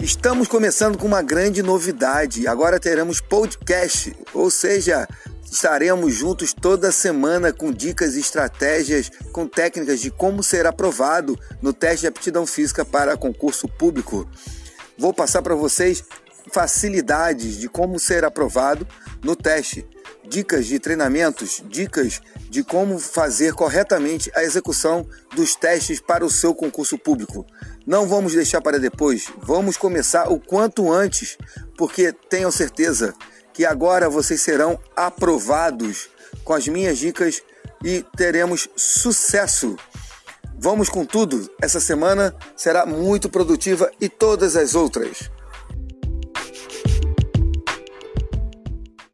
Estamos começando com uma grande novidade. Agora teremos podcast, ou seja, estaremos juntos toda semana com dicas e estratégias, com técnicas de como ser aprovado no teste de aptidão física para concurso público. Vou passar para vocês facilidades de como ser aprovado no teste, dicas de treinamentos, dicas de como fazer corretamente a execução dos testes para o seu concurso público. Não vamos deixar para depois, vamos começar o quanto antes, porque tenham certeza que agora vocês serão aprovados com as minhas dicas e teremos sucesso. Vamos com tudo, essa semana será muito produtiva e todas as outras.